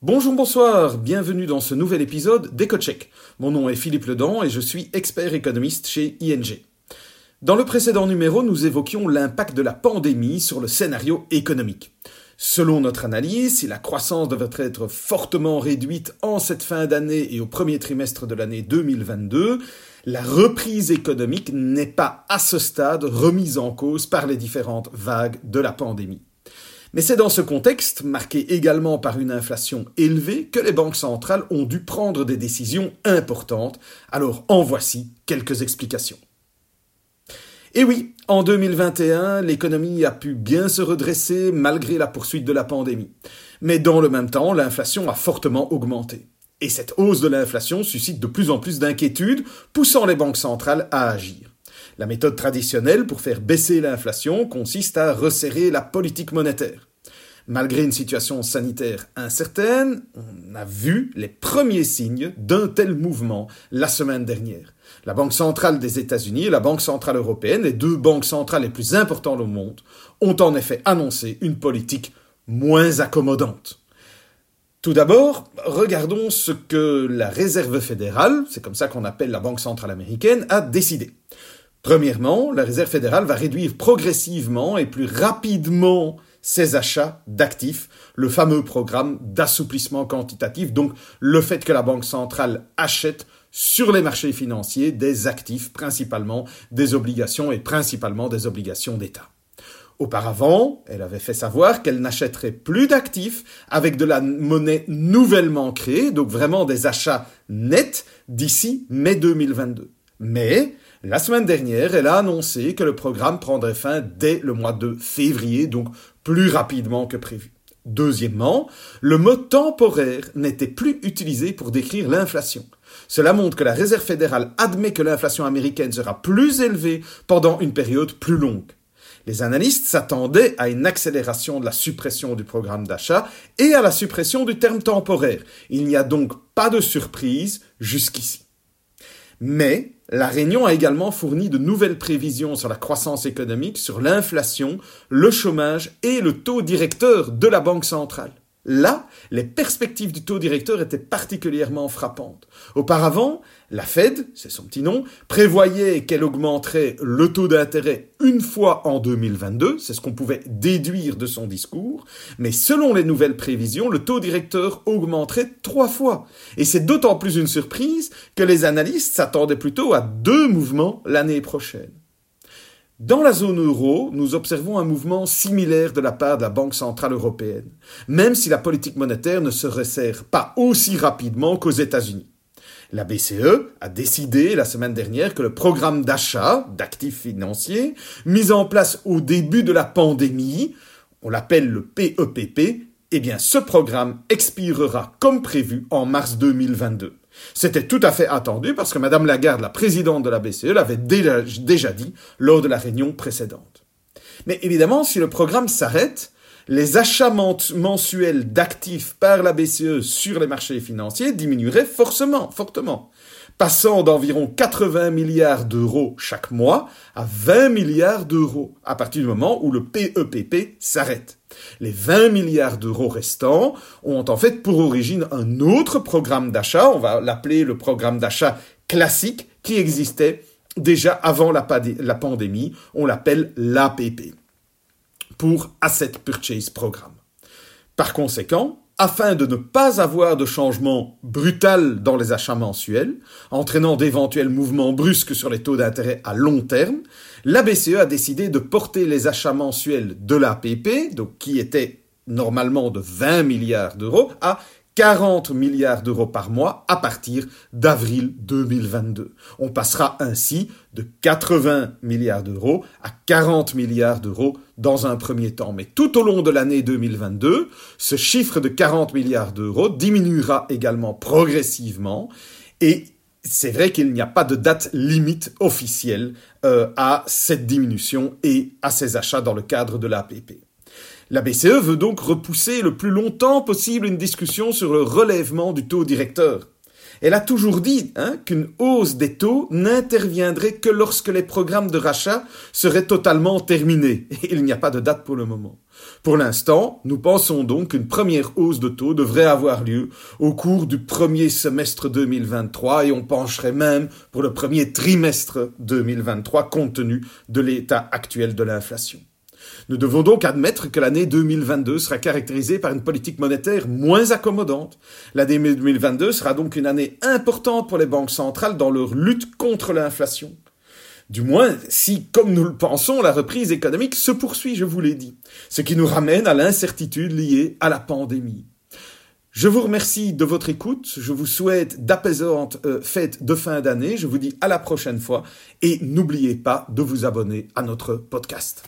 Bonjour, bonsoir, bienvenue dans ce nouvel épisode d'EcoCheck. Mon nom est Philippe Ledan et je suis expert économiste chez ING. Dans le précédent numéro, nous évoquions l'impact de la pandémie sur le scénario économique. Selon notre analyse, si la croissance devrait être fortement réduite en cette fin d'année et au premier trimestre de l'année 2022, la reprise économique n'est pas à ce stade remise en cause par les différentes vagues de la pandémie. Mais c'est dans ce contexte, marqué également par une inflation élevée, que les banques centrales ont dû prendre des décisions importantes. Alors en voici quelques explications. Et oui, en 2021, l'économie a pu bien se redresser malgré la poursuite de la pandémie. Mais dans le même temps, l'inflation a fortement augmenté. Et cette hausse de l'inflation suscite de plus en plus d'inquiétudes, poussant les banques centrales à agir. La méthode traditionnelle pour faire baisser l'inflation consiste à resserrer la politique monétaire. Malgré une situation sanitaire incertaine, on a vu les premiers signes d'un tel mouvement la semaine dernière. La Banque centrale des États-Unis et la Banque centrale européenne, les deux banques centrales les plus importantes au monde, ont en effet annoncé une politique moins accommodante. Tout d'abord, regardons ce que la Réserve fédérale, c'est comme ça qu'on appelle la Banque centrale américaine, a décidé. Premièrement, la Réserve fédérale va réduire progressivement et plus rapidement ses achats d'actifs, le fameux programme d'assouplissement quantitatif, donc le fait que la Banque centrale achète sur les marchés financiers des actifs, principalement des obligations et principalement des obligations d'État. Auparavant, elle avait fait savoir qu'elle n'achèterait plus d'actifs avec de la monnaie nouvellement créée, donc vraiment des achats nets d'ici mai 2022. Mais la semaine dernière, elle a annoncé que le programme prendrait fin dès le mois de février, donc plus rapidement que prévu. Deuxièmement, le mot temporaire n'était plus utilisé pour décrire l'inflation. Cela montre que la Réserve fédérale admet que l'inflation américaine sera plus élevée pendant une période plus longue. Les analystes s'attendaient à une accélération de la suppression du programme d'achat et à la suppression du terme temporaire. Il n'y a donc pas de surprise jusqu'ici. Mais la Réunion a également fourni de nouvelles prévisions sur la croissance économique, sur l'inflation, le chômage et le taux directeur de la Banque centrale. Là, les perspectives du taux directeur étaient particulièrement frappantes. Auparavant, la Fed, c'est son petit nom, prévoyait qu'elle augmenterait le taux d'intérêt une fois en 2022, c'est ce qu'on pouvait déduire de son discours, mais selon les nouvelles prévisions, le taux directeur augmenterait trois fois. Et c'est d'autant plus une surprise que les analystes s'attendaient plutôt à deux mouvements l'année prochaine. Dans la zone euro, nous observons un mouvement similaire de la part de la Banque centrale européenne, même si la politique monétaire ne se resserre pas aussi rapidement qu'aux États-Unis. La BCE a décidé la semaine dernière que le programme d'achat d'actifs financiers, mis en place au début de la pandémie, on l'appelle le PEPP, e eh bien ce programme expirera comme prévu en mars 2022. C'était tout à fait attendu parce que Madame Lagarde, la présidente de la BCE, l'avait déjà, dit lors de la réunion précédente. Mais évidemment, si le programme s'arrête, les achats mensuels d'actifs par la BCE sur les marchés financiers diminueraient forcément, fortement, passant d'environ 80 milliards d'euros chaque mois à 20 milliards d'euros à partir du moment où le PEPP e s'arrête. Les 20 milliards d'euros restants ont en fait pour origine un autre programme d'achat, on va l'appeler le programme d'achat classique, qui existait déjà avant la, pandémie, on l'appelle l'APP, pour Asset Purchase Programme. Par conséquent, afin de ne pas avoir de changement brutal dans les achats mensuels, entraînant d'éventuels mouvements brusques sur les taux d'intérêt à long terme, la BCE a décidé de porter les achats mensuels de l'APP, donc qui étaient normalement de 20 milliards d'euros, à 40 milliards d'euros par mois à partir d'avril 2022. On passera ainsi de 80 milliards d'euros à 40 milliards d'euros dans un premier temps. Mais tout au long de l'année 2022, ce chiffre de 40 milliards d'euros diminuera également progressivement et c'est vrai qu'il n'y a pas de date limite officielle euh, à cette diminution et à ces achats dans le cadre de l'APP. La BCE veut donc repousser le plus longtemps possible une discussion sur le relèvement du taux directeur. Elle a toujours dit hein, qu'une hausse des taux n'interviendrait que lorsque les programmes de rachat seraient totalement terminés. Et il n'y a pas de date pour le moment. Pour l'instant, nous pensons donc qu'une première hausse de taux devrait avoir lieu au cours du premier semestre 2023 et on pencherait même pour le premier trimestre 2023 compte tenu de l'état actuel de l'inflation. Nous devons donc admettre que l'année 2022 sera caractérisée par une politique monétaire moins accommodante. L'année 2022 sera donc une année importante pour les banques centrales dans leur lutte contre l'inflation. Du moins, si, comme nous le pensons, la reprise économique se poursuit, je vous l'ai dit. Ce qui nous ramène à l'incertitude liée à la pandémie. Je vous remercie de votre écoute. Je vous souhaite d'apaisantes euh, fêtes de fin d'année. Je vous dis à la prochaine fois et n'oubliez pas de vous abonner à notre podcast.